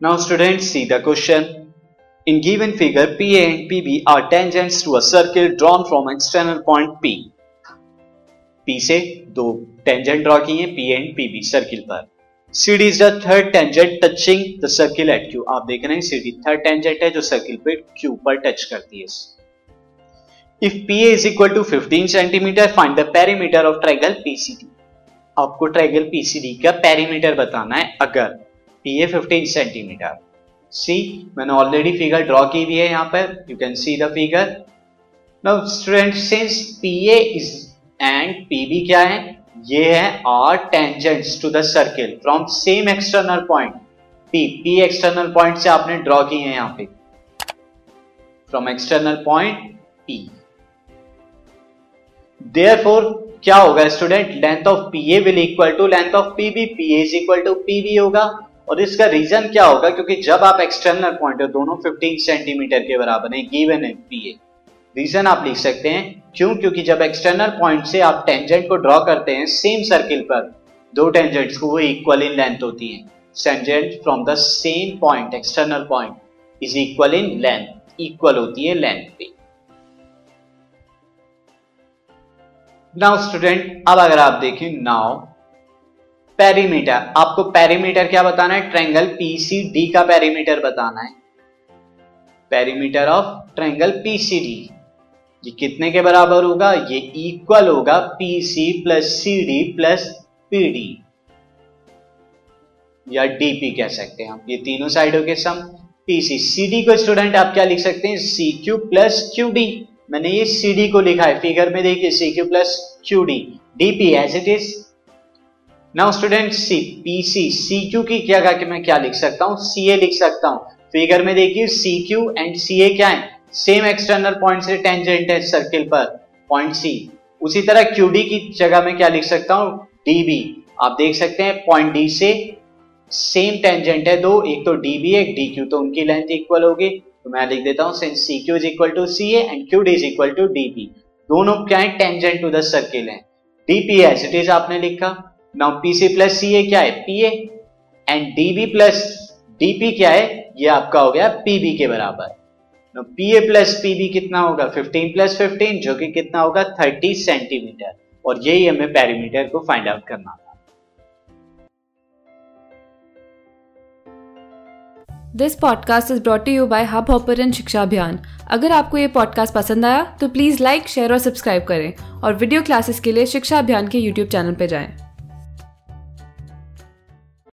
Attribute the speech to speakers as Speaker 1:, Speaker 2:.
Speaker 1: Now students see the question. In given figure, PA and PB are tangents to a circle drawn from external point P. P से दो tangent draw किए P and PB circle पर CD is the third tangent touching the circle at Q. आप देख रहे हैं CD third tangent है जो सर्किल पे Q पर टच करती है If PA is equal to 15 centimeter, find the perimeter of triangle PCD. आपको ट्रायंगल PCD का पेरीमीटर बताना है अगर P A fifteen centimetre see मैंने ऑलरेडी फिगर ड्रॉ की हुई है यहाँ पर. You can see the figure now student since P A is and P B क्या है? ये है are tangents to the circle from same external point P P external point से आपने ड्रॉ की है यहाँ पे. From external point P therefore क्या होगा student length of P A will equal to length of P B P is equal to P B होगा. और इसका रीजन क्या होगा? क्योंकि जब आप एक्सटर्नल पॉइंट दोनों 15 सेंटीमीटर के बराबर है गिवन है पी ए रीजन आप लिख सकते हैं, क्यों? क्योंकि जब एक्सटर्नल पॉइंट से आप टेंजेंट को ड्रॉ करते हैं सेम सर्किल पर, दो टेंजेंट्स को वो इक्वल इन लेंथ होती है. Tangent from the same point external point is equal in length equal होती है लेंथ पे. नाउ स्टूडेंट अब अगर आप देखें नाउ पेरीमीटर आपको पेरीमीटर क्या बताना है? ट्रायंगल पीसीडी का पेरीमीटर बताना है। पेरीमीटर ऑफ़ ट्रेंगल पीसीडी ये कितने के बराबर होगा? ये इक्वल होगा PC plus C D plus PD या डीपी कह सकते हैं हम। ये तीनों साइडों के सम। पीसी सीडी को स्टूडेंट आप क्या लिख सकते हैं? C Q plus Q D मैंने ये सीडी को लिखा है। फिगर में देखिए C Q plus Q D DP as it is now student C P C Q की क्या कहा कि मैं क्या लिख सकता हूँ? सी ए लिख सकता हूँ। फिगर में देखिए C Q and C A क्या है? सेम एक्सटर्नल पॉइंट से टेंजेंट है सर्किल पर पॉइंट सी उसी तरह क्यू डी की जगह में क्या लिख सकता हूँ? डी बी आप देख सकते हैं पॉइंट डी से सेम टेंजेंट है दो, एक तो डी बी एक डी क्यू तो उनकी लेंथ इक्वल होगी। तो मैं लिख देता हूँ since C Q is equal to C A and Q D is equal to D B दोनों क्या है? टेंजेंट टू द सर्किल है। डीपी एज इट इज़ आपने लिखा। Now PC plus C A क्या है? P A and DB plus DP क्या है? ये आपका हो गया पीबी के बराबर. पी ए प्लस पीबी कितना होगा? 15 प्लस 15 जो कि कितना होगा? 30 सेंटीमीटर और यही हमें पैरीमीटर को फाइंड आउट करना था.
Speaker 2: This podcast is brought you by hub hopper शिक्षा अभियान अगर आपको ये पॉडकास्ट पसंद आया तो प्लीज़ लाइक शेयर और सब्सक्राइब करें. और वीडियो क्लासेस के लिए शिक्षा अभियान के यूट्यूब चैनल पर जाएँ।